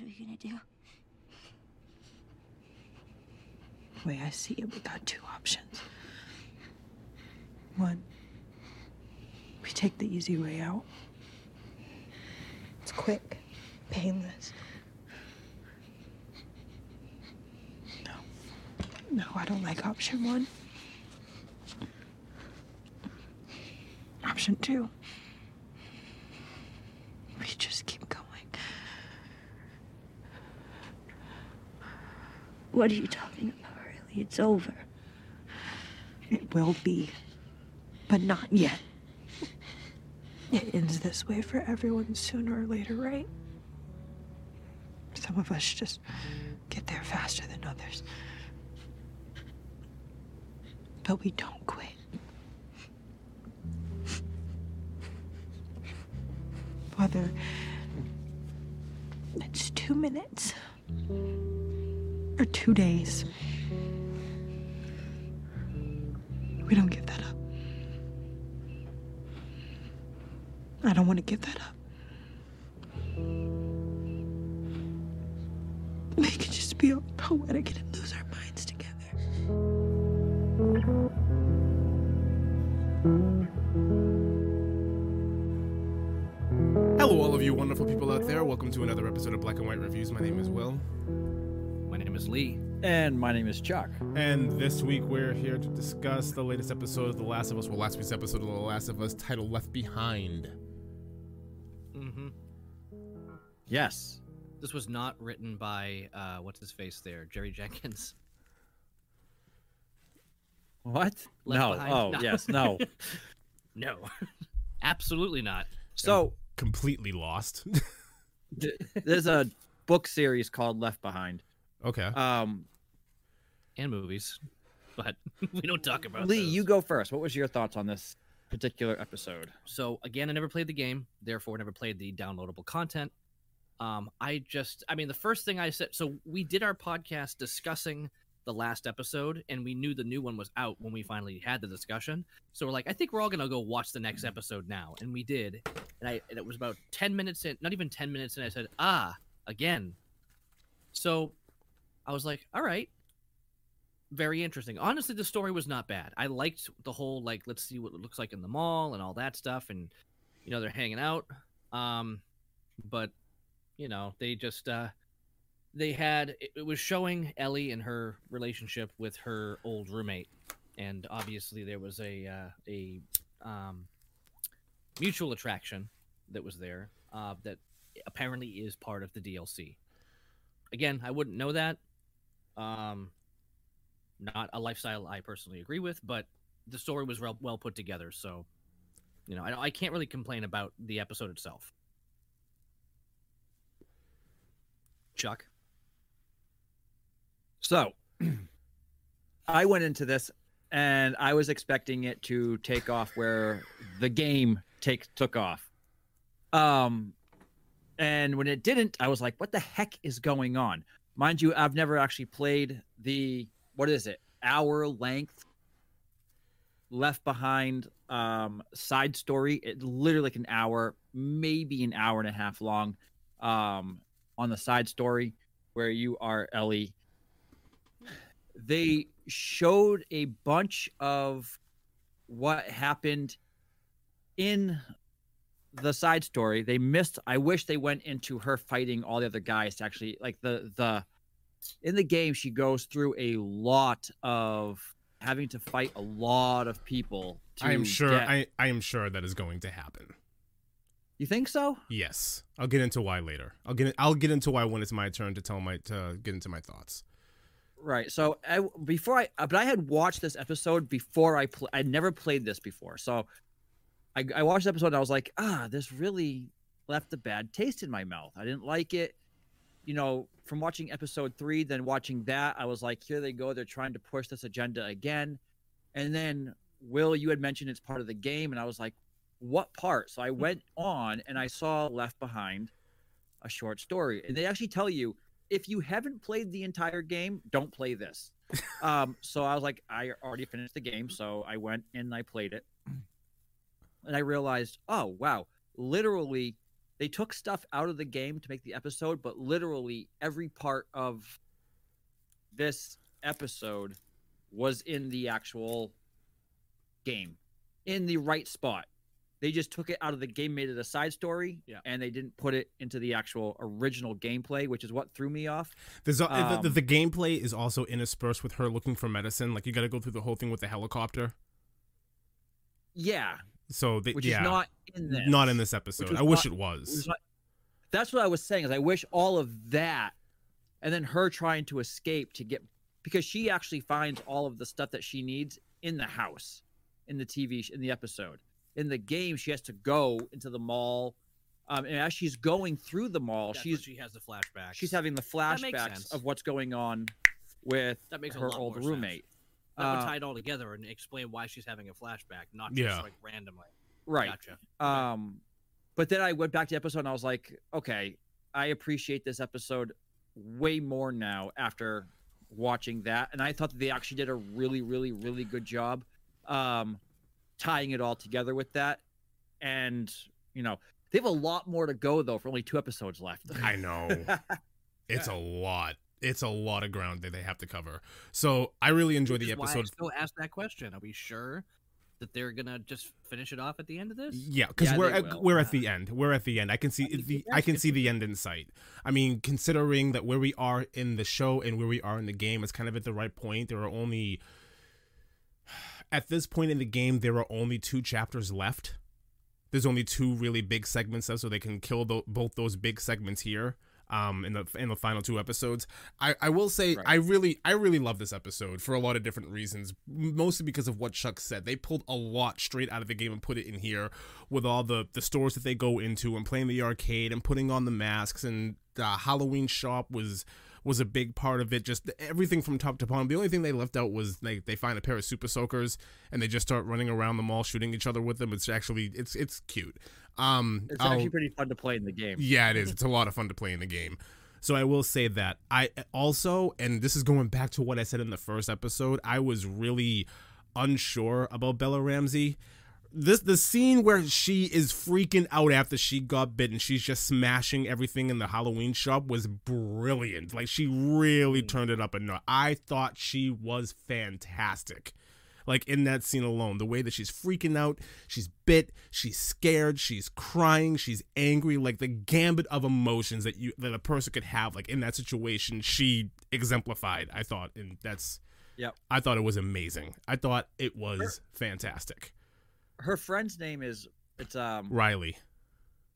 What are we gonna do? The way I see it, we got two options. One, we take the easy way out. It's quick, painless. No. No, I don't like option one. Option two. We just keep going. What are you talking about, Riley? It's over. It will be, but not yet. It ends this way for everyone sooner or later, right? Some of us just get there faster than others. But we don't quit. Whether it's two minutes or two days. We don't give that up. I don't want to give that up. And my name is Chuck. and this week we're here to discuss the latest episode of The Last of Us, well, last week's episode of The Last of Us, titled Left Behind. Mm-hmm. Yes. This was not written by uh, what's his face there, Jerry Jenkins. What? Left no. Behind? Oh, No. yes. No. No, absolutely not. So Completely lost. there's a book series called Left Behind. okay. Um, And movies, but we don't talk about. Lee, those. you go first. What was your thoughts on this particular episode? So again, I never played the game, therefore never played the downloadable content. Um, I just, I mean, the first thing I said. So we did our podcast discussing the last episode, and we knew the new one was out when we finally had the discussion. So we're like, I think we're all gonna go watch the next episode now, and we did. And I, and it was about ten minutes in, not even ten minutes in. I said, ah, again. So I was like, all right. Very interesting. Honestly, the story was not bad. I liked the whole like, let's see what it looks like in the mall and all that stuff, and you know they're hanging out. Um, but you know they just uh, they had it, was showing Ellie and her relationship with her old roommate, and obviously there was a uh, a um, mutual attraction that was there uh, that apparently is part of the DLC. Again, I wouldn't know that. Um, not a lifestyle I personally agree with, but the story was well, well put together. So, you know, I, I can't really complain about the episode itself. Chuck, So I went into this and I was expecting it to take off where the game take took off. Um and when it didn't, I was like, what the heck is going on? Mind you, I've never actually played the what is it? Hour length left behind um side story. It literally like an hour, maybe an hour and a half long um on the side story where you are Ellie they showed a bunch of what happened in the side story they missed i wish they went into her fighting all the other guys to actually like the the in the game she goes through a lot of having to fight a lot of people to I am sure. get- I, I am sure that is going to happen. you think so Yes, I'll get into why later. I'll get. I'll get into why when it's my turn to tell my to get into my thoughts. Right. So I, before I, but I had watched this episode before I pl- I'd never played this before. So I, I watched the episode and I was like, ah, this really left a bad taste in my mouth. I didn't like it. You know, from watching episode three, then watching that, I was like, here they go. They're trying to push this agenda again. And then Will, you had mentioned it's part of the game, and I was like, what part? So I went on and I saw Left Behind, a short story, and they actually tell you if you haven't played the entire game, don't play this. um, so I was like, I already finished the game, so I went and I played it, and I realized, oh wow, literally, they took stuff out of the game to make the episode, but literally every part of this episode was in the actual game in the right spot. They just took it out of the game, made it a side story, Yeah. and they didn't put it into the actual original gameplay, which is what threw me off. There's a, the, the, Um, the gameplay is also interspersed with her looking for medicine. Like you got to go through the whole thing with the helicopter. Yeah, So they, which yeah, is not in this. not in this episode. was I wish not- it Which was. not- that's what I was saying. Is I wish all of that, and then her trying to escape to get because she actually finds all of the stuff that she needs in the house, in the TV in the episode. In the game, she has to go into the mall, um, and as she's going through the mall, That's she's she has the flashbacks. she's having the flashbacks of what's going on with That makes her old roommate. sense. Roommate. that would Uh, tie it all together and explain why she's having a flashback, not just Yeah. like randomly. Right. Gotcha. Um, but then I went back to the episode and I was like, okay, I appreciate this episode way more now after watching that, and I thought that they actually did a really, really, really good job, um, tying it all together with that, and you know they have a lot more to go though for only two episodes left. I know. It's a lot. It's a lot of ground that they have to cover. So I really enjoy Which the is why I episode. still ask that question. Are we sure that they're gonna just finish it off at the end of this? Yeah, because Yeah, we're at, we're at the end. We're at the end. I can see I the I can see the end in sight. I mean, considering that where we are in the show and where we are in the game is kind of at the right point. There are only at this point in the game there are only two chapters left. There's only two really big segments left, so they can kill tho- both those big segments here. Um, in the in the final two episodes, I, I will say Right. I really I really love this episode for a lot of different reasons. Mostly because of what Chuck said. They pulled a lot straight out of the game and put it in here with all the the stores that they go into and playing the arcade and putting on the masks and the Halloween shop was was a big part of it. Just everything from top to bottom. The only thing they left out was like they find a pair of super soakers and they just start running around the mall shooting each other with them. It's actually it's it's cute. Um, it's I'll- actually pretty fun to play in the game. yeah, it is. It's a lot of fun to play in the game. So I will say that I also, and this is going back to what I said in the first episode, I was really unsure about Bella Ramsey. This the scene where she is freaking out after she got bitten she's just smashing everything in the Halloween shop was brilliant. Like she really mm. turned it up a notch. I thought she was fantastic like in that scene alone. The way that she's freaking out she's bit she's scared she's crying she's angry like the gambit of emotions that you that a person could have like in that situation she exemplified i thought and that's yeah i thought it was amazing. I thought it was fantastic Her friend's name is it's um riley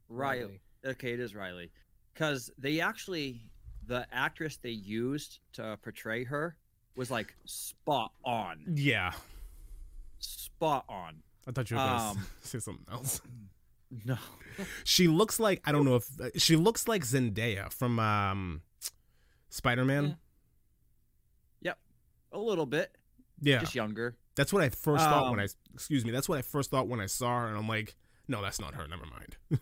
Riley. Okay, it is Riley. Because they actually, the actress they used to portray her was like spot on. yeah Spot on. i thought you were gonna Um, say something else No. she looks like i don't know if she looks like zendaya from um spider-man Yep. A little bit. yeah Just younger. That's what I first thought when Um, I excuse me. That's what I first thought when I saw her, and I'm like, no, that's not her. Never mind.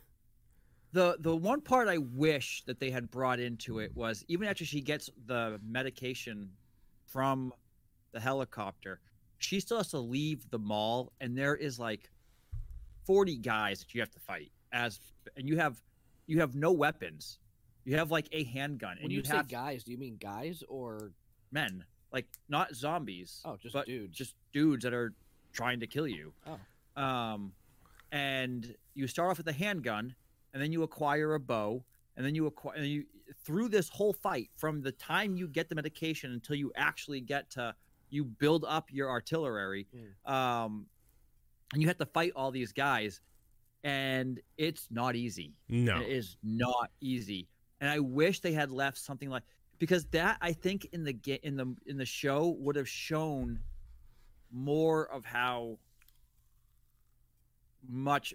The the one part I wish that they had brought into it was even after she gets the medication from the helicopter, she still has to leave the mall, and there is like forty guys that you have to fight as, and you have you have no weapons. You have like a handgun, When and you, you say have guys, do you mean guys or men, like not zombies. oh, just but dudes? just dudes that are trying to kill you. Oh. Um, and you start off with a handgun, and then you acquire a bow, and then you acquire and you through this whole fight from the time you get the medication until you actually get to you build up your artillery. Um, and you have to fight all these guys, and it's not easy. No, It is not easy. And I wish they had left something like because that I think in the ga- in the in the show would have shown more of how much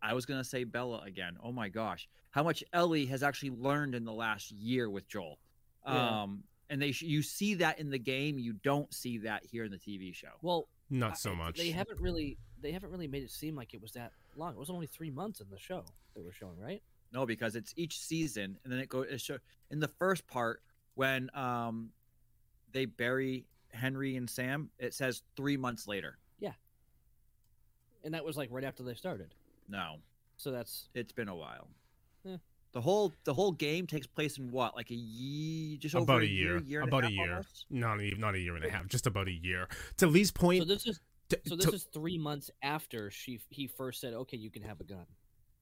I was going to say Bella again. Oh my gosh. How much Ellie has actually learned in the last year with Joel. Yeah. Um and they you see that in the game, you don't see that here in the TV show. well, not so much. They haven't really they haven't really made it seem like it was that long. It was only three months in the show that we're showing, right? No, because it's each season, and then it goes. It show, in the first part when um they bury Henry and Sam, it says three months later. Yeah, and that was like right after they started. No, So that's It's been a while. Eh. The whole the whole game takes place in what, like a year, just about a a year, year, and about a half year, almost? not even not a year and a half, just about a year. To Lee's so point, this is to, so this to- is three months after she he first said, "Okay, you can have a gun."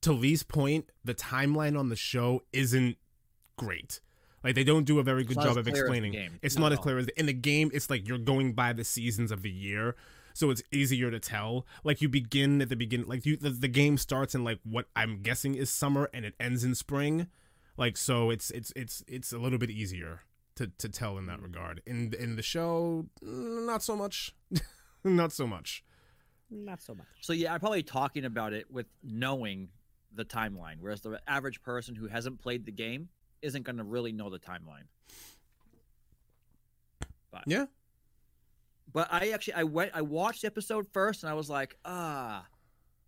To Lee's point, the timeline on the show isn't great. Like they don't do a very good job of clear as the explaining. It's Not not as clear as in the game. It's like you're going by the seasons of the year, so it's easier to tell. Like you begin at the beginning, like you the, the game starts in like what I'm guessing is summer and it ends in spring. Like so, it's it's it's it's a little bit easier to to tell in that Mm. regard. In in the show, mm, not so much, not so much. Not so much. So yeah, I'm probably talking about it with knowing the timeline, whereas the average person who hasn't played the game isn't going to really know the timeline. But Yeah. but I actually I went I watched the episode first and I was like, ah,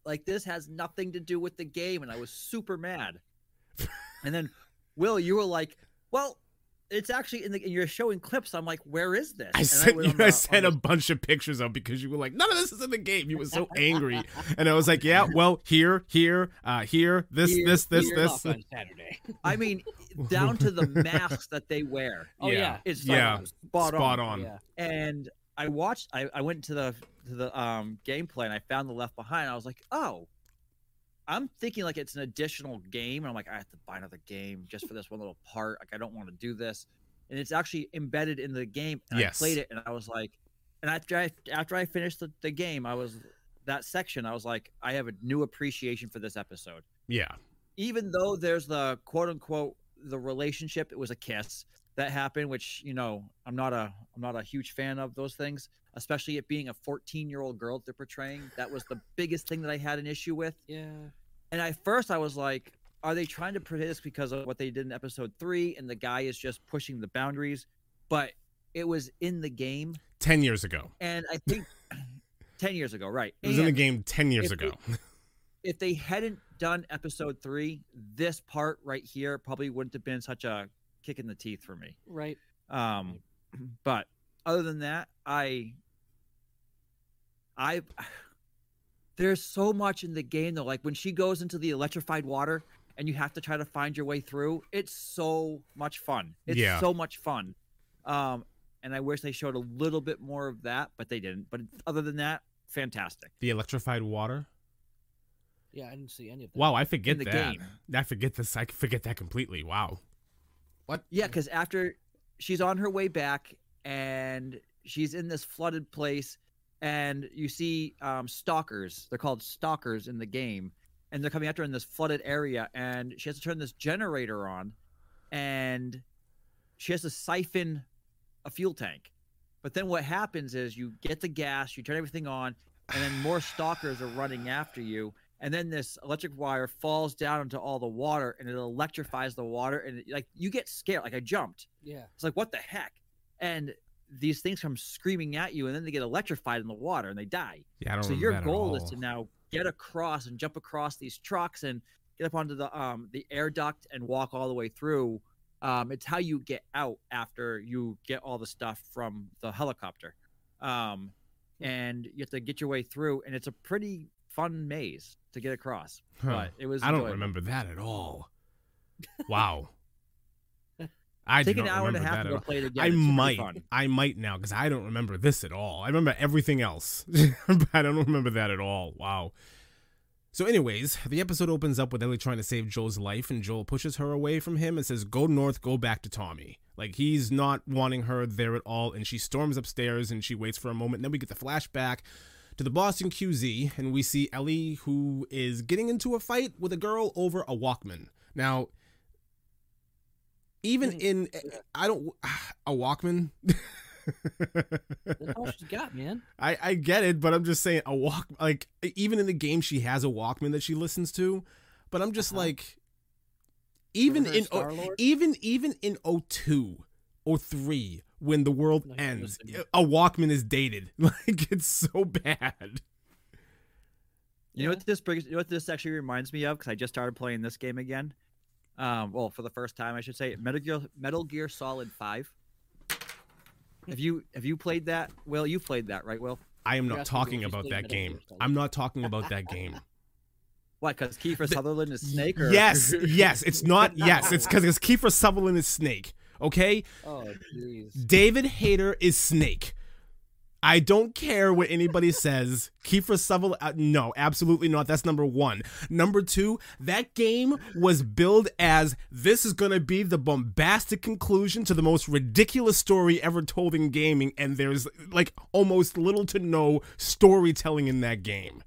like this has nothing to do with the game, and I was super mad. and then Will, you were like, well. It's actually in the. And you're showing clips. I'm like, where is this? I And sent went you. on the- I sent a the- bunch of pictures up because you were like, "None of this is in the game." You were so angry, and I was like, "Yeah, well, here, here, uh, here, this, Here, this, this, here, this." on Saturday. I mean, down to the masks that they wear. Oh yeah, It's Yeah. spot, Spot on. on. Yeah. And I watched. I, I went to the to the um gameplay and I found the Left Behind. I was like, oh, I'm thinking like it's an additional game, and I'm like, I have to buy another game just for this one little part. Like, I don't want to do this, and it's actually embedded in the game. And Yes. I played it, and I was like, and after I after I finished the, the game, I was that section. I was like, I have a new appreciation for this episode Yeah, even though there's the quote unquote the relationship it was a kiss that happened which you know i'm not a i'm not a huge fan of those things especially it being a 14 year old girl that they're portraying that was the biggest thing that i had an issue with Yeah. and at first i was like are they trying to portray this because of what they did in episode three and the guy is just pushing the boundaries but it was in the game ten years ago. and i think 10 years ago right It was in the game ten years if ago. it- if they hadn't done episode three, this part right here probably wouldn't have been such a kick in the teeth for me. Right. Um, but other than that, I, I, there's so much in the game though. Like when she goes into the electrified water and you have to try to find your way through, it's so much fun. It's Yeah. so much fun. Um, and I wish they showed a little bit more of that, but they didn't. But other than that, fantastic. the electrified water. Yeah, I didn't see any of that. Wow, I forget In the that. game. I forget this. I forget that completely. Wow. Yeah, because after she's on her way back and she's in this flooded place, and you see um, stalkers. They're called stalkers in the game, and they're coming after her in this flooded area, and she has to turn this generator on, and she has to siphon a fuel tank. But then what happens is you get the gas, you turn everything on, and then more stalkers are running after you. And then this electric wire falls down into all the water, and it electrifies the water, and it, like you get scared. Like I jumped. Yeah. It's like what the heck? And these things come screaming at you, and then they get electrified in the water, and they die. Yeah, I don't So your that goal is to now get across and jump across these trucks and get up onto the um the air duct and walk all the way through. Um, it's how you get out after you get all the stuff from the helicopter. Um, and you have to get your way through, and it's a pretty fun maze to get across. Huh. But it was I don't remember that at all. Wow. I Take an hour and a half to go play it again. I It's might. I might now because I don't remember this at all. I remember everything else, but I don't remember that at all. Wow. So, anyways, the episode opens up with Ellie trying to save Joel's life, and Joel pushes her away from him and says, "Go north, go back to Tommy." Like he's not wanting her there at all, and she storms upstairs and she waits for a moment. And then we get the flashback to the Boston QZ, and we see Ellie who is getting into a fight with a girl over a Walkman. Now, even in I don't a Walkman. That's all she's got, man. I I get it, but I'm just saying a walk like even in the game she has a Walkman that she listens to, but I'm just Uh-huh. like even in Star-Lord? even even in 02 or 3 when the world No, ends, listen. a Walkman is dated. Like it's so bad. You know what this brings? You know what this actually reminds me of? Because I just started playing this game again. Um, well, for the first time, I should say. Metal Gear, Metal Gear Solid Five. Have you have you played that? Will you played that, right? Will? I am not talking about that Metal game. I'm not talking about that game. What? Because Kiefer Sutherland is Snake? Or? Yes, yes. It's not. Yes, it's because it's Kiefer Sutherland is Snake. Okay, Oh, jeez. David Hayter is Snake. I don't care what anybody says. Kiefer Sutherland, uh, no, absolutely not. That's number one. Number two, that game was billed as this is going to be the bombastic conclusion to the most ridiculous story ever told in gaming, and there's like almost little to no storytelling in that game.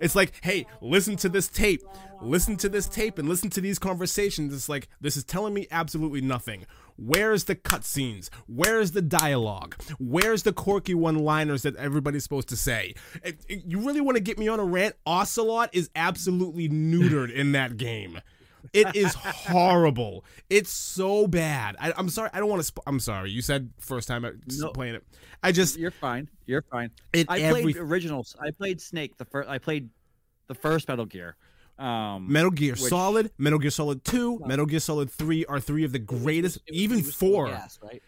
It's like, hey, listen to this tape. Listen to this tape and listen to these conversations. It's like, this is telling me absolutely nothing. Where's the cutscenes? Where's the dialogue? Where's the quirky one liners that everybody's supposed to say? You really want to get me on a rant? Ocelot is absolutely neutered in that game. It is horrible. It's so bad. I, I'm sorry. I don't want to. Sp- I'm sorry. You said first time I- No. playing it. I just You're fine. You're fine. it I every played originals. I played Snake. The first. I played the first Metal Gear. Um, Metal Gear which- Solid, Metal Gear Solid 2, Metal Gear Solid 3 are three of the greatest. Was- even 4. gas, right?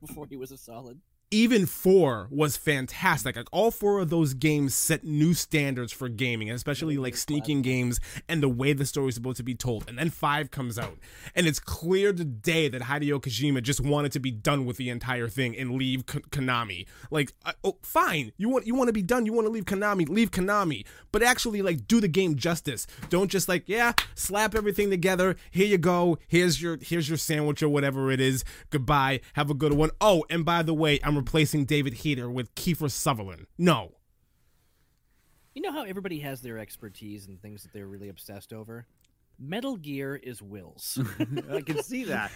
Before he was a solid. Even 4 was fantastic. Like all four of those games set new standards for gaming, especially like sneaking games and the way the story is supposed to be told. And then 5 comes out. And it's clear today that Hideo Kojima just wanted to be done with the entire thing and leave K- Konami. Like uh, oh fine. You want you want to be done, you want to leave Konami, leave Konami. But actually like do the game justice. Don't just like, yeah, slap everything together. Here you go. Here's your here's your sandwich or whatever it is. Goodbye. Have a good one. Oh, and by the way, I'm replacing David Hayter with Kiefer Sutherland. No. You know how everybody has their expertise and things that they're really obsessed over? Metal Gear is Will's. I can see that.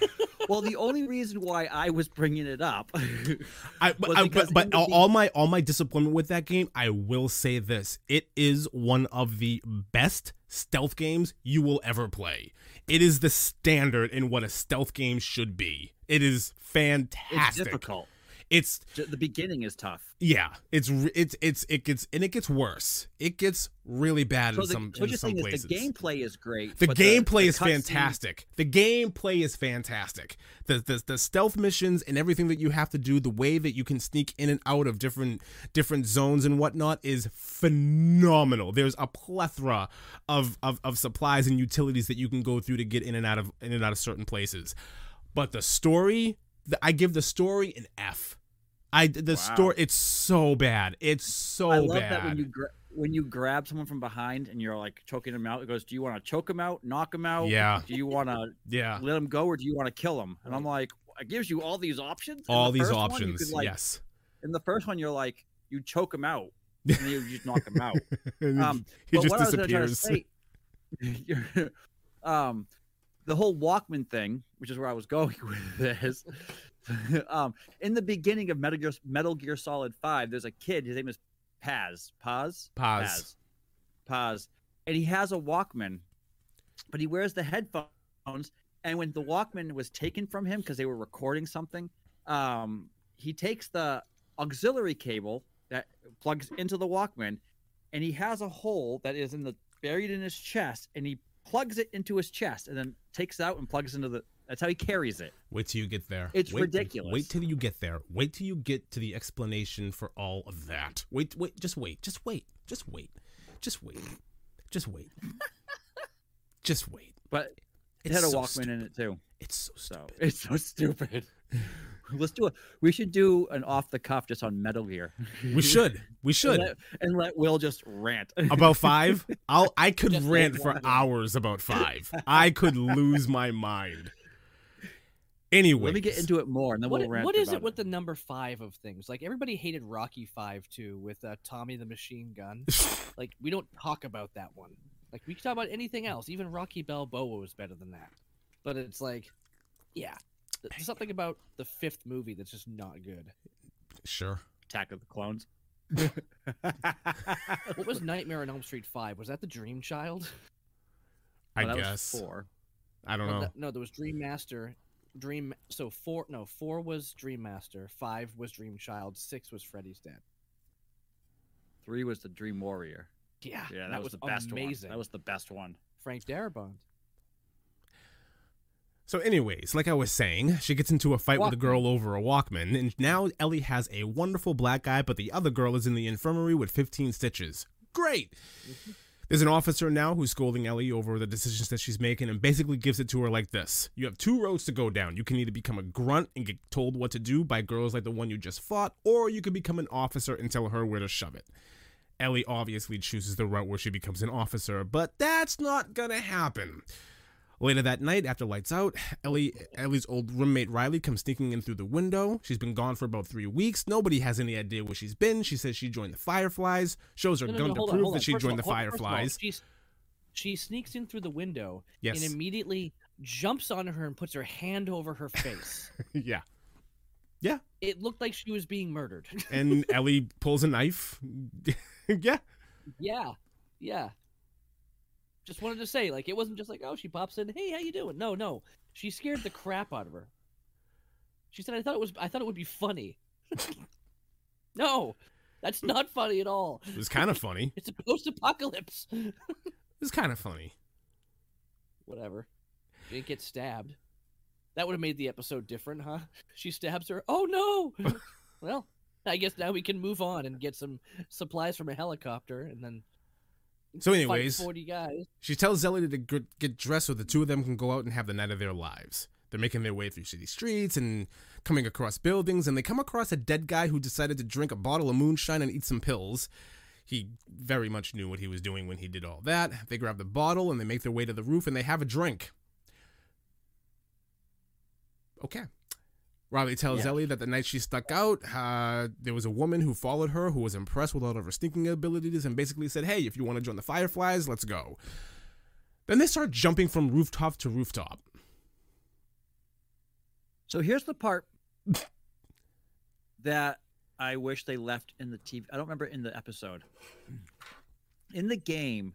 well, the only reason why I was bringing it up, I, but, Was I, but, but in the all all my all my disappointment with that game, I will say this: it is one of the best stealth games you will ever play. It is the standard in what a stealth game should be. It is fantastic. it's difficult. It's The beginning is tough. yeah, it's it's it's it gets and it gets worse. It gets really bad So in the, some what in some places. is the gameplay is great. The gameplay the is cutscene- fantastic. The gameplay is fantastic. The, the the stealth missions and everything that you have to do, the way that you can sneak in and out of different different zones and whatnot is phenomenal. There's a plethora of, of of supplies and utilities that you can go through to get in and out of in and out of certain places. But the story, the, I give the story an F. I the story, it's so bad. It's so I love bad. that when you gra- when you grab someone from behind and you're like choking them out. It goes, "Do you want to choke them out, knock them out? Yeah. Do you want to yeah, let them go, or do you want to kill them?" And I'm like, it gives you all these options. In all the these first one, options. like, yes. In the first one, you're like, you choke them out, and then you just knock them out. And Um, he but just what I was gonna try to disappears. say, um, the whole Walkman thing, which is where I was going with this. um, in the beginning of Metal Gear, Metal Gear Solid Five, there's a kid. His name is Paz. Paz. Paz. Paz. Paz. And he has a Walkman, but he wears the headphones. And when the Walkman was taken from him because they were recording something, um, he takes the auxiliary cable that plugs into the Walkman, and he has a hole that is in the buried in his chest, and he plugs it into his chest, and then takes it out and plugs into the. That's how he carries it. Wait till you get there. It's wait, ridiculous. Wait till you get there. Wait till you get to the explanation for all of that. Wait, wait, just wait. Just wait. Just wait. Just wait. Just wait. just wait. But it had a so Walkman stupid. in it too. It's so So stupid. it's so stupid. Let's do it. We should do an off the cuff just on Metal Gear. We should. We And should. let, and let Will just rant. About five? I'll I could Just rant for one of them. hours about five. I could lose my mind. Anyway. Let me get into it more, and then What, we'll rant. what is it about with the number five of things? Like everybody hated Rocky Five too, with uh, Tommy the Machine Gunn. like we don't talk about that one. Like we can talk about anything else. Even Rocky Balboa was better than that. But it's like, yeah, th- something about the fifth movie that's just not good. Sure. Attack of the Clones? What was Nightmare on Elm Street Five? Was that the Dream Child? I Oh, that was guess. four. I don't Well, know. that- no, there was Dream Master. Dream. So four. No, four was Dream Master. Five was Dream Child. Six was Freddy's Dead. Three was the Dream Warrior. Yeah, Yeah, that, was, the best amazing. one. That was the best one. Frank Darabont. So, anyways, like I was saying, she gets into a fight with a girl over a Walkman, and now Ellie has a wonderful black eye, but the other girl is in the infirmary with 15 stitches. Great! There's an officer now who's scolding Ellie over the decisions that she's making and basically gives it to her like this You have two roads to go down. You can either become a grunt and get told what to do by girls like the one you just fought, or you can become an officer and tell her where to shove it. Ellie obviously chooses the route where she becomes an officer, but that's not gonna happen. Later that night, after lights out, Ellie Ellie's old roommate Riley comes sneaking in through the window. She's been gone for about three weeks. Nobody has any idea where she's been. She says she joined the Fireflies. Shows her No, no, gun no, to hold on, prove that she First joined the all- hold- first of all, Fireflies. she's- she sneaks in through the window Yes. and immediately jumps on her and puts her hand over her face. Yeah. Yeah. it looked like she was being murdered. And Ellie pulls a knife. yeah. yeah, yeah. Just wanted to say, like, it wasn't just like, oh, she pops in, hey, how you doing? No, no, she scared the crap out of her. She said, I thought it was, I thought it would be funny. no, that's not funny at all. It was kind of funny. It's a post-apocalypse. It was kind of funny. Whatever. She didn't get stabbed. That would have made the episode different, huh? She stabs her. Oh no! well, I guess now we can move on and get some supplies from a helicopter, and then. So anyways- forty guys. She tells Ellie to get dressed so the two of them can go out and have the night of their lives. They're making their way through city streets and coming across buildings, and they come across a dead guy who decided to drink a bottle of moonshine and eat some pills. He very much knew what he was doing when he did all that. They grab the bottle and they make their way to the roof and they have a drink. Okay. Riley tells Yeah. Ellie that the night she stuck out, uh, there was a woman who followed her who was impressed with all of her sneaking abilities and basically said, Hey, if you want to join the Fireflies, let's go. Then they start jumping from rooftop to rooftop. So here's the part that I wish they left in the TV. I don't remember in the episode. In the game,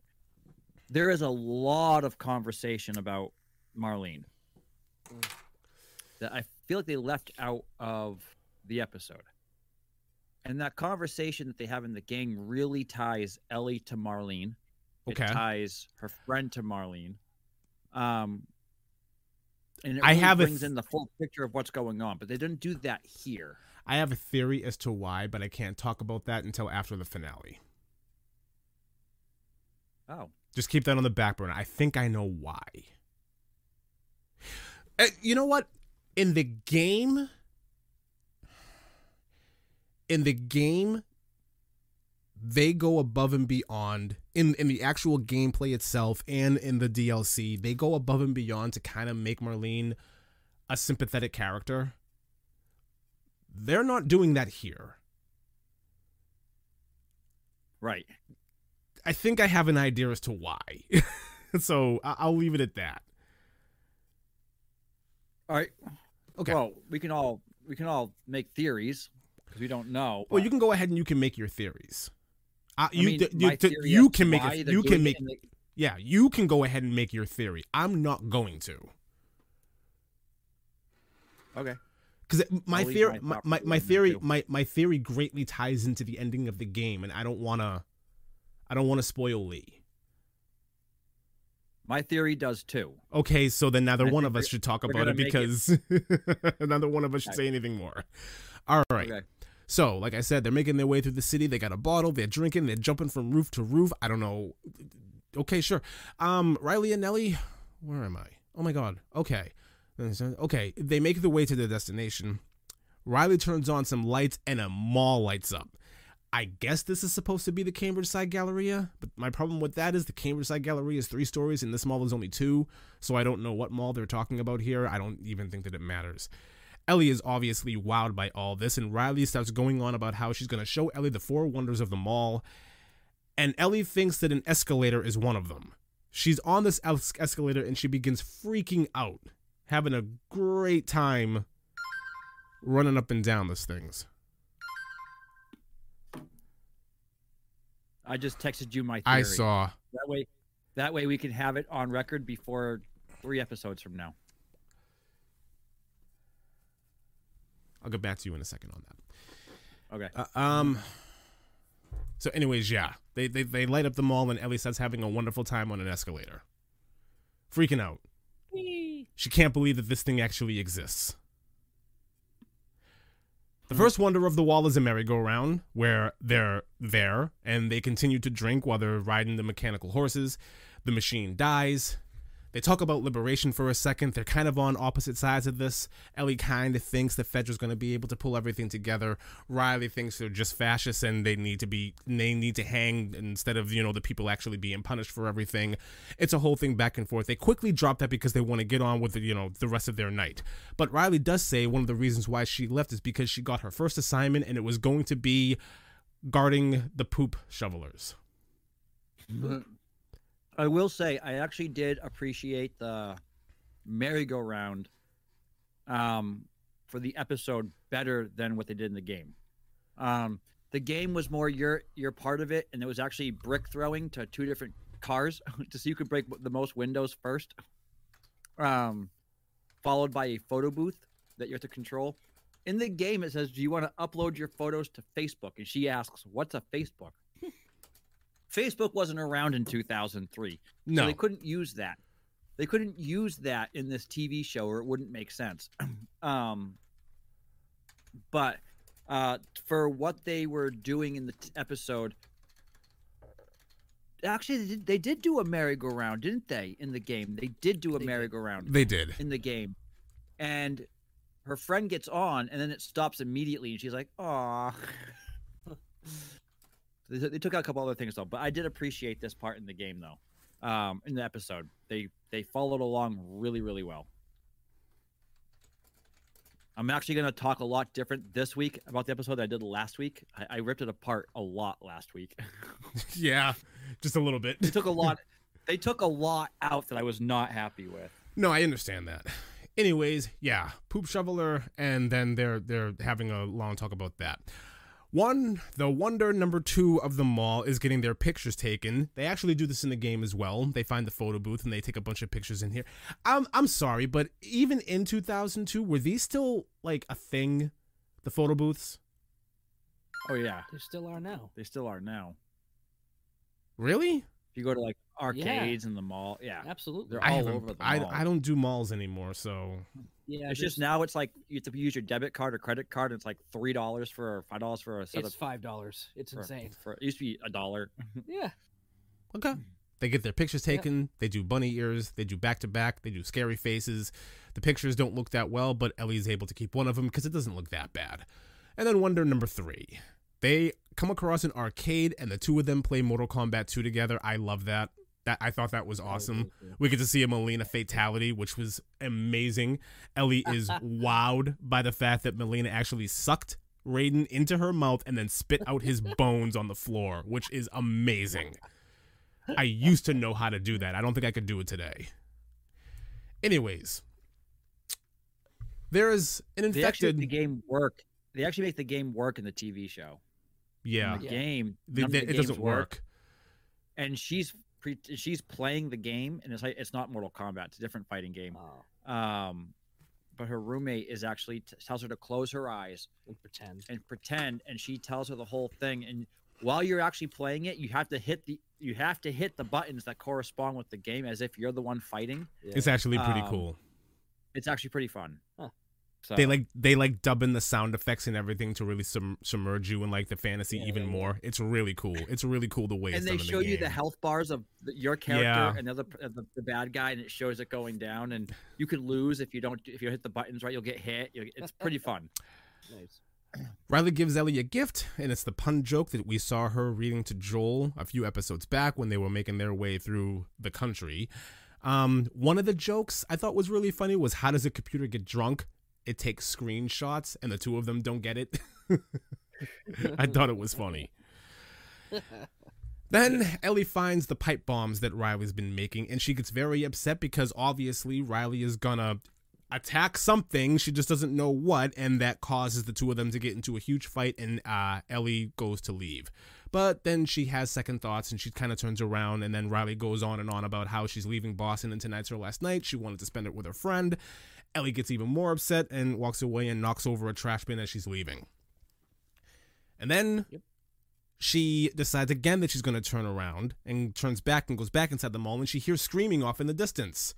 there is a lot of conversation about Marlene that I feel like they left out of the episode. And that conversation that they have in the game really ties Ellie to Marlene. It Okay. ties her friend to Marlene. Um, and it I really have a brings th- in the full picture of what's going on, but they didn't do that here. I have a theory as to why, but I can't talk about that until after the finale. Oh, Just keep that on the back burner. I think I know why. Uh, you know what? In the game, in the game, they go above and beyond in in the actual gameplay itself and in the DLC. They go above and beyond to kind of make Marlene a sympathetic character. They're not doing that here. right. I think I have an idea as to why. so I'll leave it at that. All right. Okay. Well, we can all we can all make theories because we don't know. Well, you can go ahead and you can make your theories. Uh, I you mean, my d- theory you can make a, you can make yeah you can go ahead and make your theory. I'm not going to okay. because my leave theory my my, thought my, my theory my, my theory greatly ties into the ending of the game, and I don't wanna I don't want to spoil Lee. My theory does too. Okay, so then neither I one of us should talk about it make it- because neither one of us should Okay. say anything more. All right. Okay. So, like I said, they're making their way through the city. They got a bottle. They're drinking. They're jumping from roof to roof. I don't know. Okay, sure. Um, Riley and Nellie, where am I? Oh my God. Okay. Okay. They make their way to their destination. Riley turns on some lights and a mall lights up. I guess this is supposed to be the Cambridge Side Galleria, but my problem with that is the Cambridge Side Galleria is three stories and this mall is only two, so I don't know what mall they're talking about here. I don't even think that it matters. Ellie is obviously wowed by all this, and Riley starts going on about how she's going to show Ellie the four wonders of the mall. And Ellie thinks that an escalator is one of them. She's on this es- escalator and she begins freaking out, having a great time running up and down those things. I just texted you my theory. I saw. that way. That way we can have it on record before three episodes from now. I'll get back to you in a second on that. Okay. Uh, um. So, anyways, yeah, they, they they light up the mall, and Ellie starts having a wonderful time on an escalator, freaking out. She can't believe that this thing actually exists. The first wonder of the wall is a merry-go-round where they're there and they continue to drink while they're riding the mechanical horses. The machine dies. They talk about liberation for a second. They're kind of on opposite sides of this. Ellie kind of thinks that Fedra's going to be able to pull everything together. Riley thinks they're just fascists and they need to be they need to hang instead of you know the people actually being punished for everything. It's a whole thing back and forth. They quickly drop that because they want to get on with the, you know the rest of their night. But Riley does say one of the reasons why she left is because she got her first assignment and it was going to be guarding the poop shovelers. I will say I actually did appreciate the merry-go-round um, for the episode better than what they did in the game. Um, the game was more your your part of it, and it was actually brick throwing to two different cars to see who could break the most windows first. Um, followed by a photo booth that you have to control. In the game, it says, "Do you want to upload your photos to Facebook?" And she asks, "What's a Facebook?" Facebook wasn't around in 2003. No, So they couldn't use that. They couldn't use that in this TV show or it wouldn't make sense. um, but uh, for what they were doing in the t- episode, actually, they did, they did do a merry-go-round, didn't they? In the game, they did do a They merry-go-round they did. in the game, and her friend gets on, and then it stops immediately, and she's like, "Aw." they, they took out a couple other things though, but I did appreciate this part in the game though. Um, in the episode, they they followed along really really well. I'm actually going to talk a lot different this week about the episode that I did last week. I, I ripped it apart a lot last week. yeah, just a little bit. they took a lot. They took a lot out that I was not happy with. No, I understand that. Anyways, yeah, poop shoveler, and then they're they're having a long talk about that. One, the wonder number two of them all is getting their pictures taken. They actually do this in the game as well. They find the photo booth and they take a bunch of pictures in here. I'm I'm sorry, but even in 2002, were these still like a thing? The photo booths? Oh yeah, They still are now. they still are now. Really? If you go to like arcades and the mall, yeah, Absolutely. They're all haven't. over the I, mall. I don't do malls anymore, so Yeah, it's just now it's like you have to use your debit card or credit card. And it's like three dollars for or five dollars for a set it's of. five dollars. It's for- insane. For, it used to be a dollar. Yeah. Okay. They get their pictures taken. They do bunny ears. They do back to back. They do scary faces. The pictures don't look that well, but Ellie's able to keep one of them because it doesn't look that bad. And then wonder number three. They come across an arcade and the two of them play Mortal Kombat 2 together. I love that. That I thought that was awesome. We get to see a Mileena fatality, which was amazing. Ellie is wowed by the fact that Mileena actually sucked Raiden into her mouth and then spit out his bones on the floor, which is amazing. I used to know how to do that. I don't think I could do it today. Anyways, there is an They infected. the game work. They actually make the game work in the TV show. yeah, In the Yeah. game, the- the- the it doesn't work. And she's pre- she's playing the game, and it's like it's not Mortal Kombat. It's a different fighting game. Oh, Um, but her roommate is actually t- tells her to close her eyes and pretend. and pretend, and she tells her the whole thing. And while you're actually playing it, you have to hit the you have to hit the buttons that correspond with the game as if you're the one fighting. It's actually pretty Um, cool. It's actually pretty fun. Huh. So, They like they like dub in the sound effects and everything to really sum- submerge you in like the fantasy Yeah, even yeah, yeah. more. It's really cool. It's really cool the way and it's they done in show the you the health bars of your character Yeah. and the, other, uh, the the bad guy, and it shows it going down. And you could lose if you don't if you hit the buttons right. You'll get hit. You'll, it's pretty fun. Nice. Riley gives Ellie a gift, and it's the pun joke that we saw her reading to Joel a few episodes back when they were making their way through the country. Um, one of the jokes I thought was really funny was how does a computer get drunk? It takes screenshots, and the two of them don't get it. I thought it was funny. Then Ellie finds the pipe bombs that Riley's been making, and she gets very upset because obviously Riley is gonna attack something. She just doesn't know what, and that causes the two of them to get into a huge fight, and uh, Ellie goes to leave. But then she has second thoughts, and she kind of turns around, and then Riley goes on and on about how she's leaving Boston, and tonight's her last night. She wanted to spend it with her friend. Ellie gets even more upset and walks away and knocks over a trash bin as she's leaving. And then she decides again that she's going to turn around and turns back and goes back inside the mall and she hears screaming off in the distance.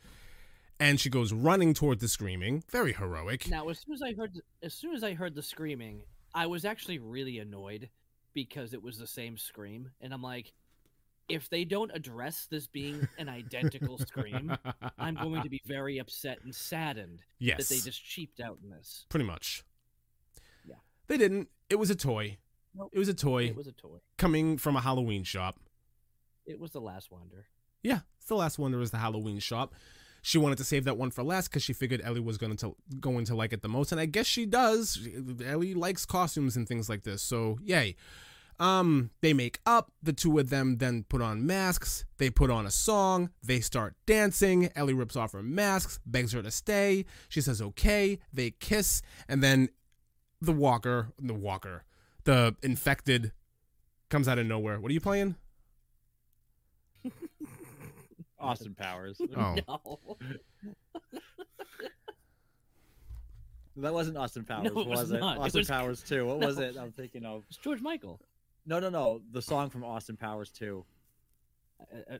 And she goes running toward the screaming, very heroic. Now, as soon as I heard, as soon as I heard the screaming, I was actually really annoyed because it was the same scream, and I'm like, if they don't address this being an identical scream, I'm going to be very upset and saddened yes. that they just cheaped out in this. pretty much. Yeah. They didn't. It was a toy. Nope. It was a toy It was a toy. coming from a Halloween shop. It was the last wonder. Yeah, it's the last wonder was the Halloween shop. She wanted to save that one for last because she figured Ellie was going to going to like it the most, and I guess she does. Ellie likes costumes and things like this, so yay. Um, they make up. The two of them then put on masks. They put on a song. They start dancing. Ellie rips off her masks, begs her to stay. She says okay. They kiss, and then the walker, the walker, the infected, comes out of nowhere. What are you playing? Austin Powers. Oh. No. That wasn't Austin Powers, No, it was was it? not. It Austin was- Powers too. What was it? I'm thinking of. It's George Michael. No, no, no. The song from Austin Powers 2. Uh, uh,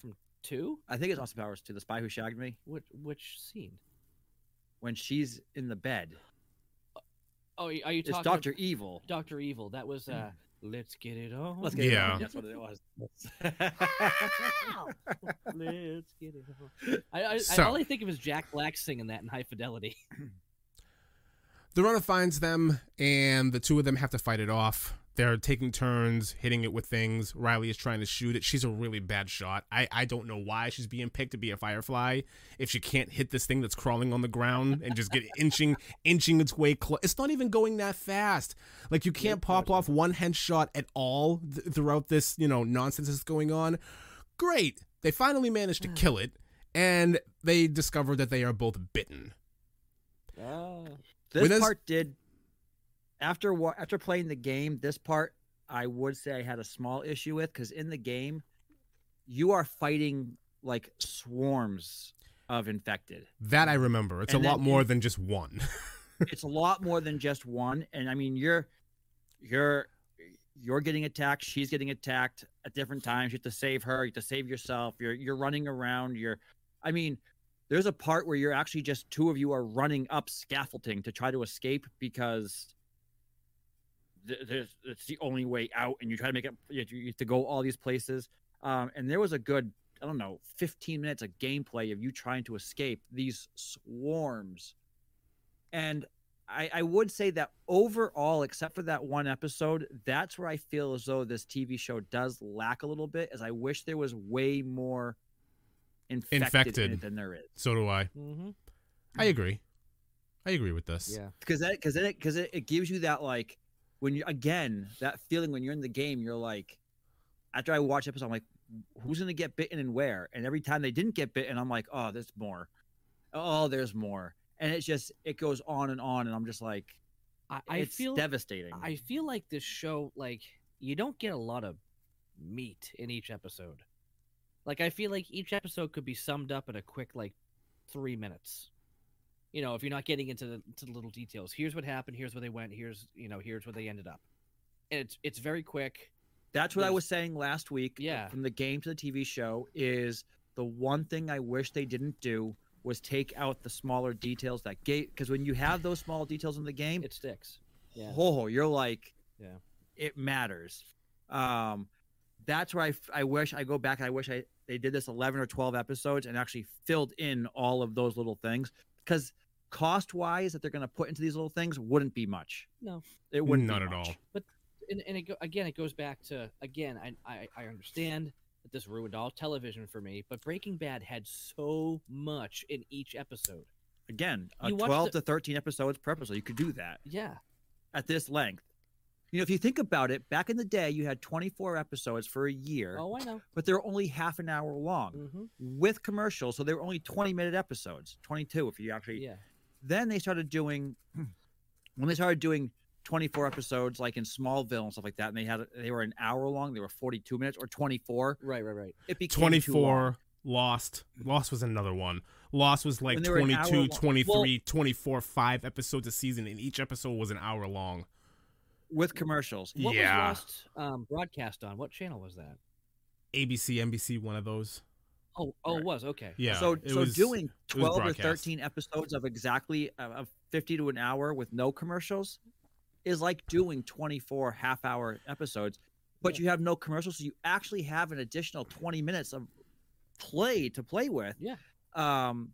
from two? I think it's Austin Powers 2, The Spy Who Shagged Me. Which which scene? When she's in the bed. Oh, are you talking? It's? Doctor Evil. Doctor Evil. That was uh. Let's get it on. Let's get it Yeah. on. That's what it was. Let's get it on. I, I, So- I all I think of is Jack Black singing that in High Fidelity. The runner finds them, and the two of them have to fight it off. They're taking turns hitting it with things. Riley is trying to shoot it. She's a really bad shot. I, I don't know why she's being picked to be a firefly if she can't hit this thing that's crawling on the ground and just get inching inching its way close. It's not even going that fast. Like you can't pop off one headshot at all th- throughout this you know nonsense that's going on. Great, they finally managed to hmm. kill it, and they discover that they are both bitten. Oh. This part did after after playing the game. This part I would say I had a small issue with because in the game, you are fighting like swarms of infected. That I remember. It's And a lot more than just one. it's a lot more than just one, and I mean you're you're you're getting attacked. She's getting attacked at different times. You have to save her. You have to save yourself. You're you're running around. You're, I mean, there's a part where you're actually just two of you are running up scaffolding to try to escape because th- there's, it's the only way out, and you try to make it. You have to go all these places. Um, and there was a good, I don't know, 15 minutes of gameplay of you trying to escape these swarms. And I, I would say that overall, except for that one episode, that's where I feel as though this TV show does lack a little bit. As I wish there was way more infected, in Infected. it than there is. so do I. Mm-hmm. I agree. I agree with this. Yeah. because that because then it because it, it gives you that like when you again that feeling when you're in the game you're like after i watch episode i'm like who's gonna get bitten and where and every time they didn't get bitten i'm like oh there's more oh there's more and it's just it goes on and on and i'm just like I, I it's feel devastating I feel like this show, like, you don't get a lot of meat in each episode. Like, I feel like each episode could be summed up in a quick, like, three minutes. You know, if you're not getting into the, to the little details, here's what happened, here's where they went, here's, you know, here's where they ended up. And it's it's very quick. that's what i was saying last week Yeah. from the game to the tv show is the one thing i wish they didn't do was take out the smaller details that gate because when you have those small details in the game It sticks. Yeah. oh, you're like, Yeah. it matters. Um, that's where I, I wish I go back. I wish I they did this 11 or 12 episodes and actually filled in all of those little things because cost wise that they're going to put into these little things wouldn't be much. No. it wouldn't. Not be at much. all. and, and it go, again, it goes back to again. I, I I understand that this ruined all television for me, but Breaking Bad had so much in each episode. Again, uh, 12 the- to 13 episodes per episode. You could do that Yeah, at this length. You know, if you think about it, back in the day, you had 24 episodes for a year, Oh, I know. but they're only half an hour long Mm-hmm. with commercials. So they were only 20 minute episodes, 22 if you actually Yeah. then they started doing when they started doing 24 episodes like in smallville and stuff like that and they had they were an hour long they were 42 minutes or 24 Right. Right. Right. it became too long. 24 Lost. Lost was another one. Lost was like When they were an 22, hour long- 23, 24, 5 episodes a season, and each episode was an hour long. With commercials What Yeah. was Lost um, broadcast on? What channel was that? ABC, NBC, one of those. Oh, oh, Right. it was okay. Yeah. so so was- doing 12 or 13 episodes of exactly uh, of 50 to an hour with no commercials is like doing 24 half hour episodes, but you have no commercials. So you actually have an additional 20 minutes of play to play with. Yeah. Um,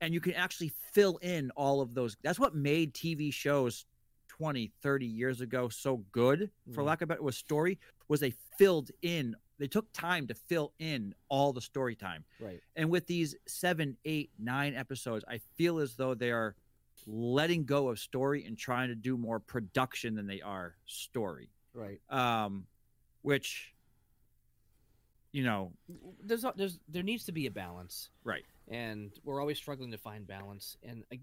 and you can actually fill in all of those. That's what made TV shows 20, 30 years ago so good, for Mhm. lack of a better, was story, was they filled in, they took time to fill in all the story time. Right. And with these seven, eight, nine episodes, I feel as though they are letting go of story and trying to do more production than they are story. Right. Um, which, you know, There's there's there needs to be a balance. right. and we're always struggling to find balance. And I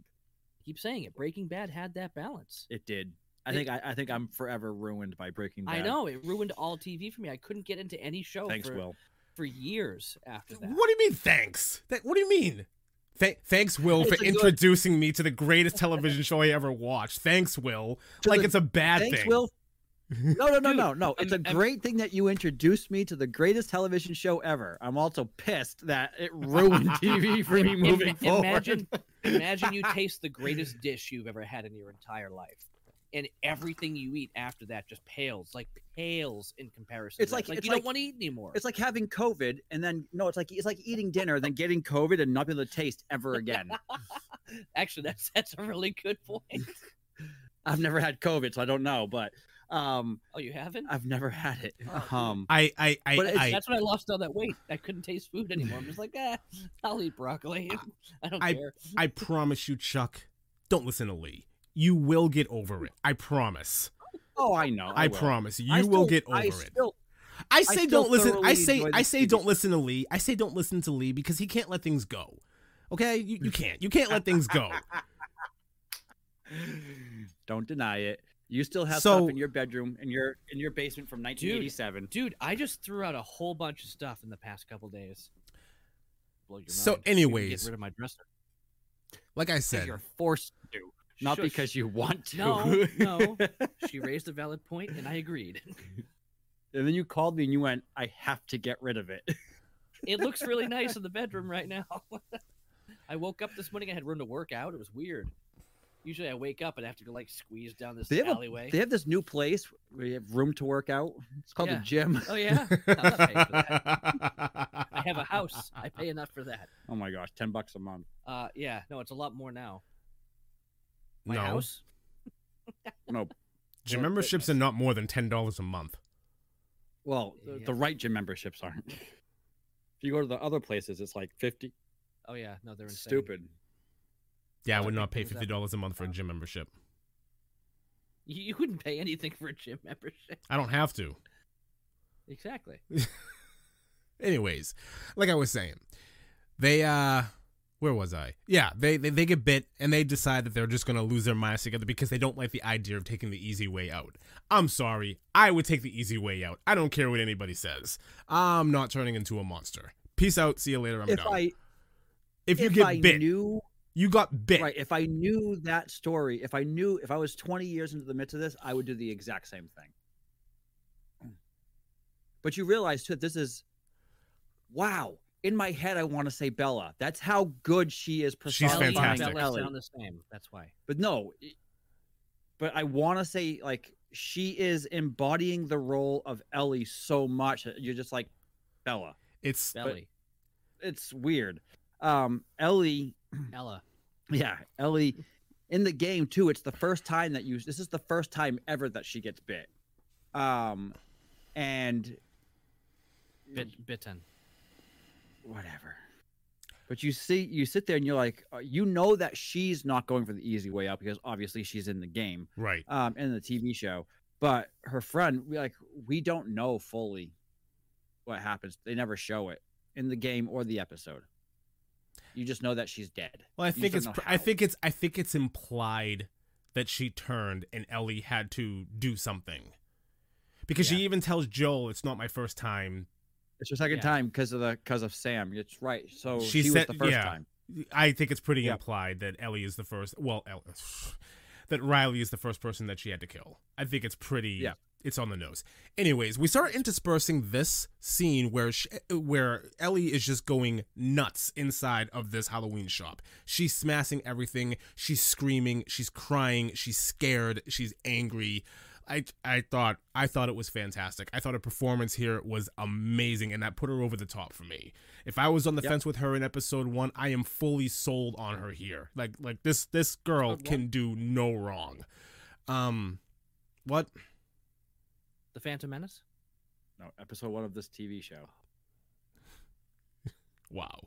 keep saying it. Breaking Bad had that balance. It did. I It- think I, I think I'm forever ruined by Breaking Bad. I know it ruined all TV for me. I couldn't get into any show Thanks, for, Will. for years after that. What do you mean, thanks? Th- what do you mean? Th- thanks, Will, It's for a good- introducing me to the greatest television show I ever watched. Thanks, Will. To like the- it's a bad Thanks, thing. Will. No, no, no, Dude, no, no. It's a I'm- I'm- great thing that you introduced me to the greatest television show ever. I'm also pissed that it ruined TV for me Im- moving forward. Imagine, imagine you taste the greatest dish you've ever had in your entire life, and everything you eat after that just pales, like pales in comparison. It's that. like- it's you like- don't want to eat anymore. It's like having COVID and then no, it's like it's like eating dinner, then getting COVID and not being able to taste ever again. Actually, that's that's a really good point. I've never had COVID, so I don't know, but um, Oh, you haven't? I've never had it. Oh, Um, I, I, I, But I, That's when I lost all that weight. I couldn't taste food anymore. I'm just like, ah, I'll eat broccoli. I don't I- care. I promise you, Chuck. Don't listen to Lee. You will get over it. I promise. oh, I know. I, will. promise. You I will still- get over I it. Still, I say still don't listen. I say I say TV don't listen to Lee. I say don't listen to Lee because he can't let things go. Okay, you, you can't. You can't let things go. don't deny it. You still have So- stuff in your bedroom in your in your basement from 1987. Dude, I just threw out a whole bunch of stuff in the past couple days. Blow your So mind. Anyways, get rid of my dresser. Like I said, you're forced to, not Shush. because you want to. No, no. She raised a valid point, and I agreed. and then you called me and you went, "I have to get rid of it." It looks really nice in the bedroom right now. I woke up this morning. I had room to work out. It was weird. Usually, I wake up and I have to go like squeeze down this They have a- alleyway. They have this new place where you have room to work out. It's called Yeah. a gym. Oh yeah, I'm not for that. I have a house. I pay enough for that. Oh my gosh, ten bucks a month. Uh, yeah, no, it's a lot more now. My no. house. No, Gym Or memberships are not more than ten dollars a month. well, the, Yeah. the right gym memberships aren't. if you go to the other places, it's like fifty. Oh yeah, no, they're insane. Stupid. Yeah, I would not pay fifty dollars a month for a gym membership. You, you wouldn't pay anything for a gym membership. I don't have to. Exactly. Anyways, like I was saying, they uh where was I? Yeah, they, they they get bit and they decide that they're just gonna lose their minds together because they don't like the idea of taking the easy way out. I'm sorry, I would take the easy way out. I don't care what anybody says. I'm not turning into a monster. Peace out. See you later. I'm if done. I if you if get I bit, knew you got bit. right, if I knew that story, if I knew if I was twenty years into the midst of this, I would do the exact same thing. But you realize too this is wow. In my head, I want to say Bella. That's how good she is She's fantastic. Bella Ellie. sound the same. That's why. But no, but I want to say like she is embodying the role of Ellie so much you're just like Bella. It's Belly, It's weird. Um, Ellie, Ella. Yeah, Ellie, in the game too. It's the first time that you. This is the first time ever that she gets bit. Um, and Bit, bitten. whatever. But you see, you sit there and you're like, uh, you know that she's not going for the easy way out because obviously she's in the game. right. um in the TV show. But her friend, we like we don't know fully what happens. They never show it in the game or the episode. You just know that she's dead. Well, I You think it's pr- I think it's I think it's implied that she turned and Ellie had to do something. Because she even tells Joel it's not my first time. It's her second Yeah. time because of the because of Sam. It's right. So She she, said- was the first yeah. time. I think it's pretty Yeah. implied that Ellie is the first well El- that Riley is the first person that she had to kill. I think it's pretty Yeah. It's on the nose. Anyways, we start interspersing this scene where sh where Ellie is just going nuts inside of this Halloween shop. She's smashing everything. She's screaming. She's crying. She's scared. She's angry. I I thought I thought it was fantastic. I thought her performance here was amazing, and that put her over the top for me. If I was on the Yep. fence with her in episode one, I am fully sold on her here. Like like this this girl can do no wrong. Um, what? The Phantom Menace. No, episode one of this TV show. Wow.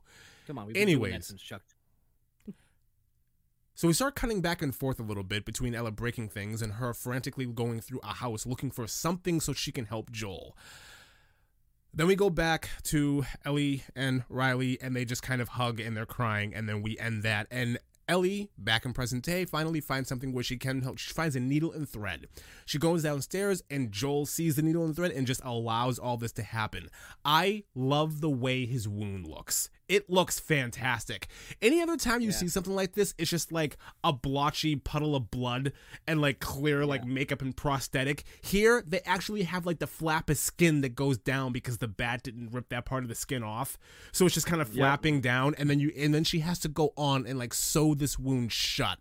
Come on, we've been doing that Anyways. since Chuck. So we start cutting back and forth a little bit between Ella breaking things and her frantically going through a house looking for something so she can help Joel. Then we go back to Ellie and Riley, and they just kind of hug and they're crying, and then we end that. And Ellie, back in present day, finally finds something where she can help. She finds a needle and thread. She goes downstairs, and Joel sees the needle and thread and just allows all this to happen. I love the way his wound looks. It looks fantastic. Any other time you Yeah. see something like this, it's just like a blotchy puddle of blood and like clear like makeup and prosthetic. Here, they actually have like the flap of skin that goes down because the bat didn't rip that part of the skin off. So it's just kind of Yep. flapping down, and then you and then she has to go on and like sew this wound shut.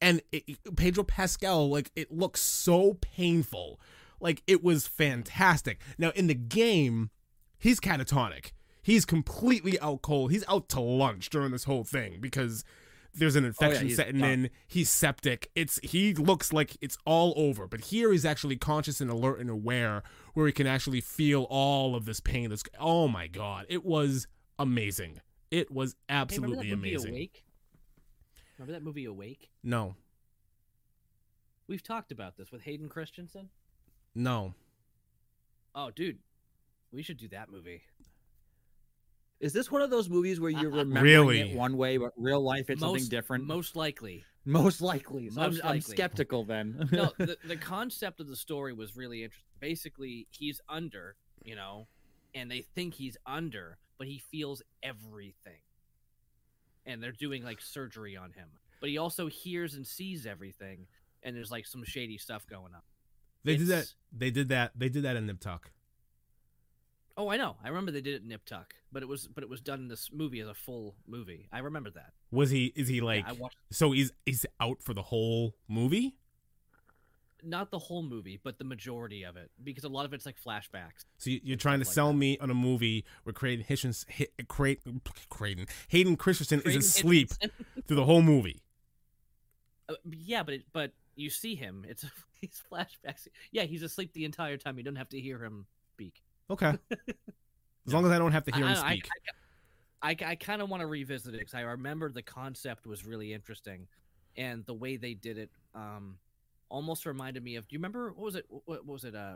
And it- Pedro Pascal, like it looks so painful. Like it was fantastic. Now in the game, he's catatonic. He's completely out cold. He's out to lunch during this whole thing because there's an infection he's setting done. in. He's septic. It's he looks like it's all over, but here he's actually conscious and alert and aware, where he can actually feel all of this pain. That's oh my god, it was amazing. It was absolutely Hey, remember absolutely that movie amazing. Awake? Remember that movie Awake? No, We've talked about this with Hayden Christensen. no, Oh, dude, we should do that movie. Is this one of those movies where you're remembering Really? it one way, but real life it's something different? Most likely. Most likely. So Most I'm, I'm skeptical then. no, the, the concept of the story was really interesting. Basically, he's under, you know, and they think he's under, but he feels everything. And they're doing like surgery on him. But he also hears and sees everything, and there's like some shady stuff going on. they did that. They did that. They did that in Nip Tuck. Oh, I know. I remember they did it in Nip Tuck, but it was but it was done in this movie as a full movie. I remember that. Was he? Is he like? yeah, watched so he's he's out for the whole movie. not the whole movie, but the majority of it because a lot of it's like flashbacks. So you- you're trying to like sell that. me on a movie where Creighton Hitchens, hit, Creighton, Creighton, Hayden Christensen is asleep through the whole movie. Uh, yeah, but it, but you see him. It's these flashbacks. Yeah, he's asleep the entire time. You don't have to hear him speak. Okay. As long as I don't have to hear I, him speak. I, I, I kind of want to revisit it because I remember the concept was really interesting, and the way they did it um, almost reminded me of. Do you remember what was it? What, what was it? Uh,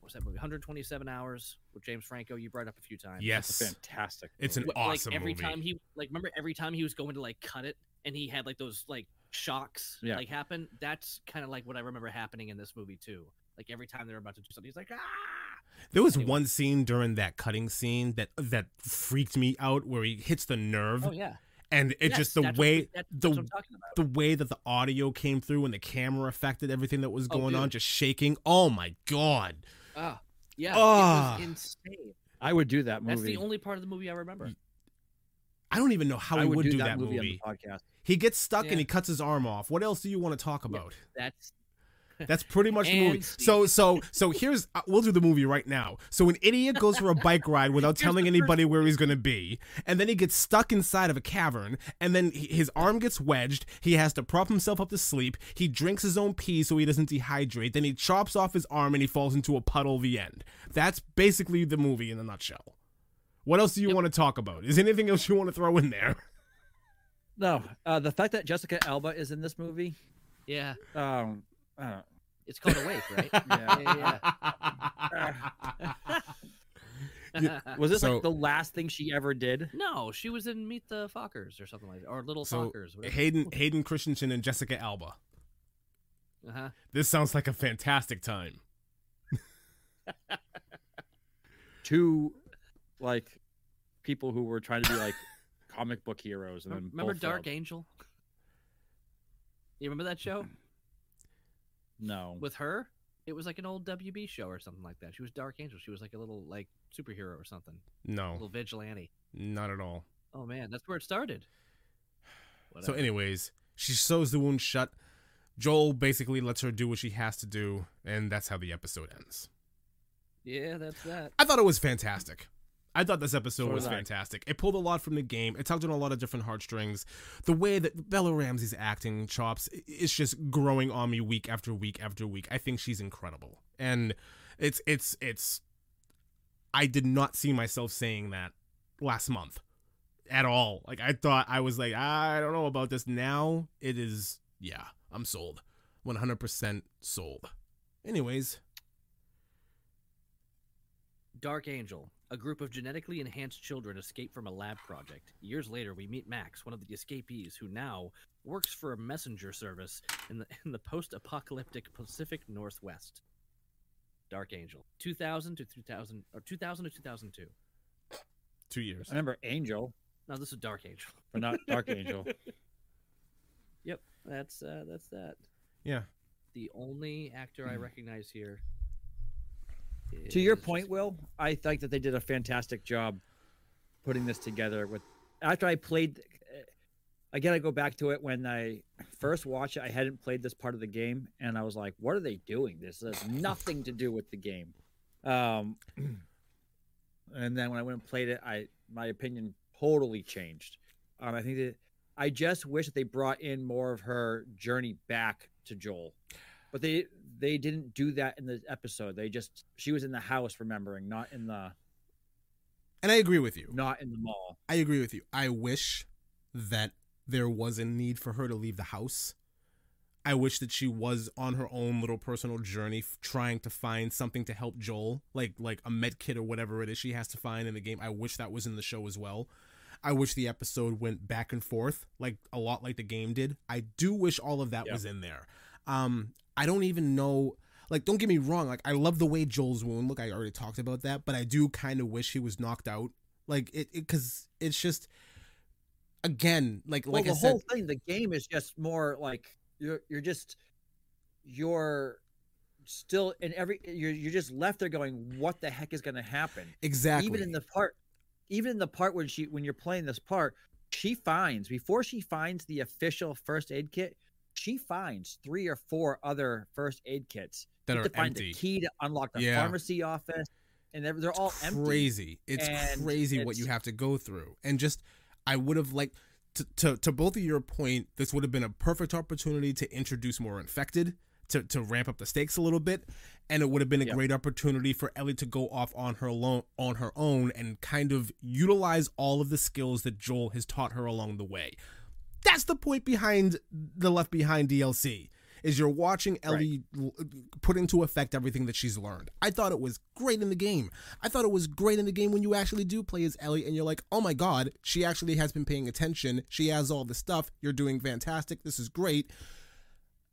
what was that movie? 127 Hours with James Franco. You brought it up a few times. yes. Fantastic. It's an movie. Awesome like every movie. time he like remember every time he was going to like cut it and he had like those like shocks Yeah. like happen that's kind of like what i remember happening in this movie too like every time they were about to do something he's like ah There was Anyway. one scene during that cutting scene that that freaked me out where he hits the nerve oh yeah and it Yes, just the that's what- way that- that's the what i'm the way that the audio came through and the camera affected everything that was Oh, going on just shaking. Oh my god. ah yeah Ah. it was insane I would do that movie. that's the only part of the movie i remember I don't even know how I he would, would do, do that, that movie, movie. on the podcast. He gets stuck Yeah. and he cuts his arm off. What else do you want to talk about? that's That's pretty much the movie. And So so so here's uh, we'll do the movie right now. So an idiot goes for a bike ride without Here's telling anybody where he's going to be, and then he gets stuck inside of a cavern, and then he- his arm gets wedged. He has to prop himself up to sleep. He drinks his own pee so he doesn't dehydrate. Then he chops off his arm and he falls into a puddle. The end. That's basically the movie in a nutshell. What else do you Yep. want to talk about? Is anything else you want to throw in there? No, uh, the fact that Jessica Alba is in this movie. yeah Um, uh, it's called awake right yeah. yeah, Was this So- like the last thing she ever did? no she was in meet the fockers or something like that or little So fockers whatever. Hayden Hayden Christensen and Jessica Alba. uh-huh This sounds like a fantastic time. Two, like, people who were trying to be like comic book heroes, and then remember dark failed. angel you remember that show No. with her It was like an old WB show or something like that. She was Dark Angel. She was like a little like superhero or something. A No, little vigilante. not at all. Oh man, that's where it started. So, anyways, she sews the wound shut. Joel basically lets her do what she has to do, and that's how the episode ends. yeah, that's that. I thought it was fantastic. I thought this episode So was fantastic. It pulled a lot from the game. It tugged on a lot of different heartstrings. The way that Bella Ramsey's acting chops, is just growing on me week after week after week. I think she's incredible, and it's it's it's. I did not see myself saying that last month at all. Like I thought I was like ah, I don't know about this. Now it is yeah, I'm sold, 100% sold. Anyways, Dark Angel. A group of genetically enhanced children escape from a lab project. Years later, we meet Max, one of the escapees, who now works for a messenger service in the in the post-apocalyptic Pacific Northwest. Dark Angel, 2000 to 2000 or 2000 to 2002. two years. I remember Angel, No, this is Dark Angel. but not Dark Angel. Yep, that's uh, that's that. Yeah. The only actor I recognize here. To your point, Will, I think that they did a fantastic job putting this together. With after I played, uh, again, I go back to it when I first watched it. I hadn't played this part of the game, and I was like, "What are they doing? This has nothing to do with the game." Um, and then when I went and played it, I my opinion totally changed. Um, I think that I just wish that they brought in more of her journey back to Joel, but they they didn't do that in the episode. They just she was in the house remembering, not in the And I agree with you. not in the mall. I agree with you. I wish that there was a need for her to leave the house. I wish that she was on her own little personal journey f- trying to find something to help Joel, like like a med kit or whatever it is she has to find in the game. I wish that was in the show as well. I wish the episode went back and forth like a lot like the game did. I do wish all of that Yeah. was in there. Um I don't even know like don't get me wrong, like I love the way Joel's wound look. I already talked about that, but I do kind of wish he was knocked out. Like it, it cuz it's just again, like like well, I the said whole thing, the game is just more like you're you're just you're still in every you're you're just left there going, what the heck is going to happen? exactly Even in the part, even in the part when she when you're playing this part, she finds before she finds the official first aid kit, she finds three or four other first aid kits. that You are to find empty. the key to unlock the Yeah. pharmacy office, and they're, they're all empty. crazy. It's And crazy what you have to go through. And just I would have liked to, to to both of your point, this would have been a perfect opportunity to introduce more infected, to, to ramp up the stakes a little bit. And it would have been a Yep. great opportunity for Ellie to go off on her lo- on her own and kind of utilize all of the skills that Joel has taught her along the way. That's the point behind the Left Behind DLC. Is you're watching Ellie l- put into effect everything that she's learned. I thought it was great in the game. I thought it was great in the game when you actually do play as Ellie and you're like, oh my god, she actually has been paying attention. She has all the stuff. You're doing fantastic. This is great.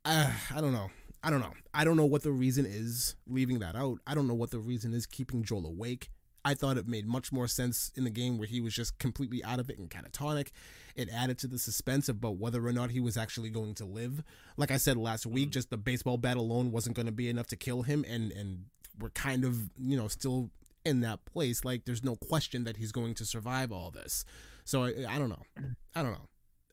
Uh, I don't know. I don't know. I don't know what the reason is leaving that out. I don't know what the reason is keeping Joel awake. I thought it made much more sense in the game where he was just completely out of it and catatonic. It added to the suspense about whether or not he was actually going to live. Like I said last week, mm. just the baseball bat alone wasn't going to be enough to kill him, and and we're kind of you know still in that place. Like there's no question that he's going to survive all this. So I, I don't know. I don't know.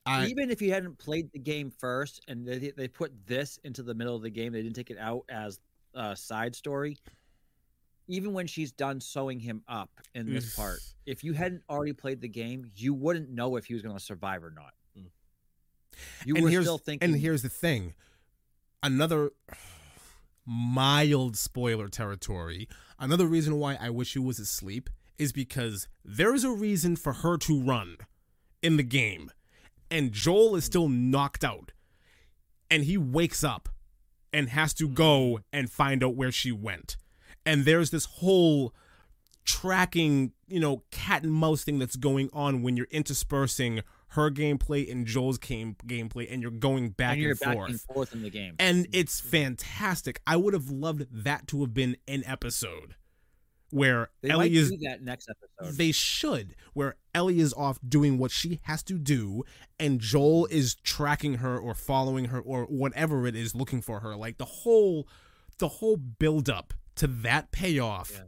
I even if you hadn't played the game first and they, they put this into the middle of the game they didn't take it out as a side story even when she's done sewing him up in this part if you hadn't already played the game you wouldn't know if he was going to survive or not Mm. you and were here's, still thinking And here's the thing. Another mild spoiler territory. Another reason why I wish he was asleep is because there is a reason for her to run in the game. And Joel is still knocked out. And he wakes up and has to go and find out where she went. And there's this whole tracking, you know, cat and mouse thing that's going on when you're interspersing her gameplay and Joel's game gameplay, and you're going back and you're and back forth. and forth in the game And mm-hmm. it's fantastic. I would have loved that to have been an episode where they Ellie might is do that next episode they should, where Ellie is off doing what she has to do, and Joel is tracking her or following her or whatever it is, looking for her. Like the whole, the whole build up to that payoff Yeah.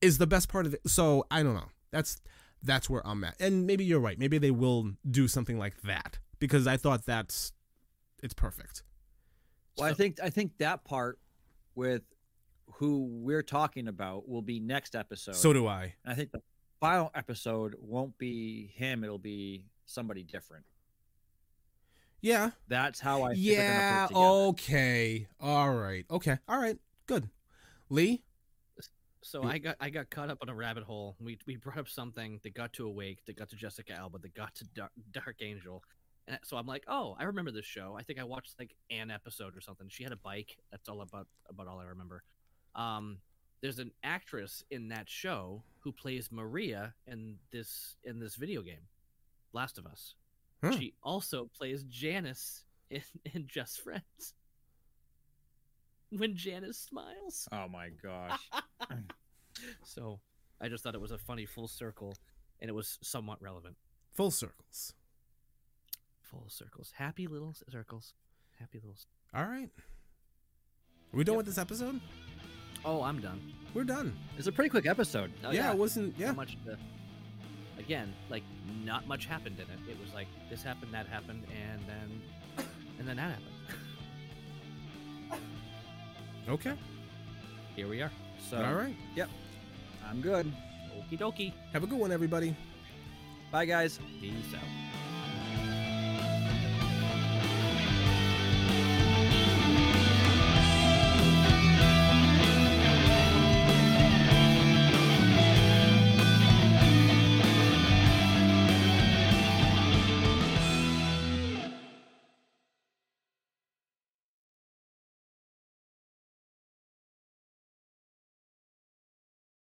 is the best part of it. So I don't know. That's that's where I'm at. And maybe you're right. Maybe they will do something like that because I thought that's it's perfect. Well, I think I think that part with who we're talking about will be next episode. So do I. And I think the final episode won't be him; it'll be somebody different. Yeah. That's how I. think they're gonna put it Yeah. Okay. All right. Okay. All right. Good. Lee. So I got I got caught up on a rabbit hole. We we brought up something that got to Awake, that got to Jessica Alba, that got to Dark, Dark Angel, and so I'm like, oh, I remember this show. I think I watched like an episode or something. She had a bike. That's all about about all I remember. Um, there's an actress in that show who plays Maria in this in this video game, Last of Us. Huh. She also plays Janice in, in Just Friends. When Janice smiles. Oh my gosh! So I just thought it was a funny full circle, and it was somewhat relevant. Full circles. Full circles, happy little circles, happy little. s- All right. Are we done Yep. with this episode? Oh, I'm done. We're done. It's a pretty quick episode. Oh, yeah, it wasn't. Yeah. Not much. To, again, like not much happened in it. It was like this happened, that happened, and then and then that happened. Okay. Here we are. So All right. Yep. I'm good. Okie dokie. Have a good one, everybody. Bye, guys. Peace out.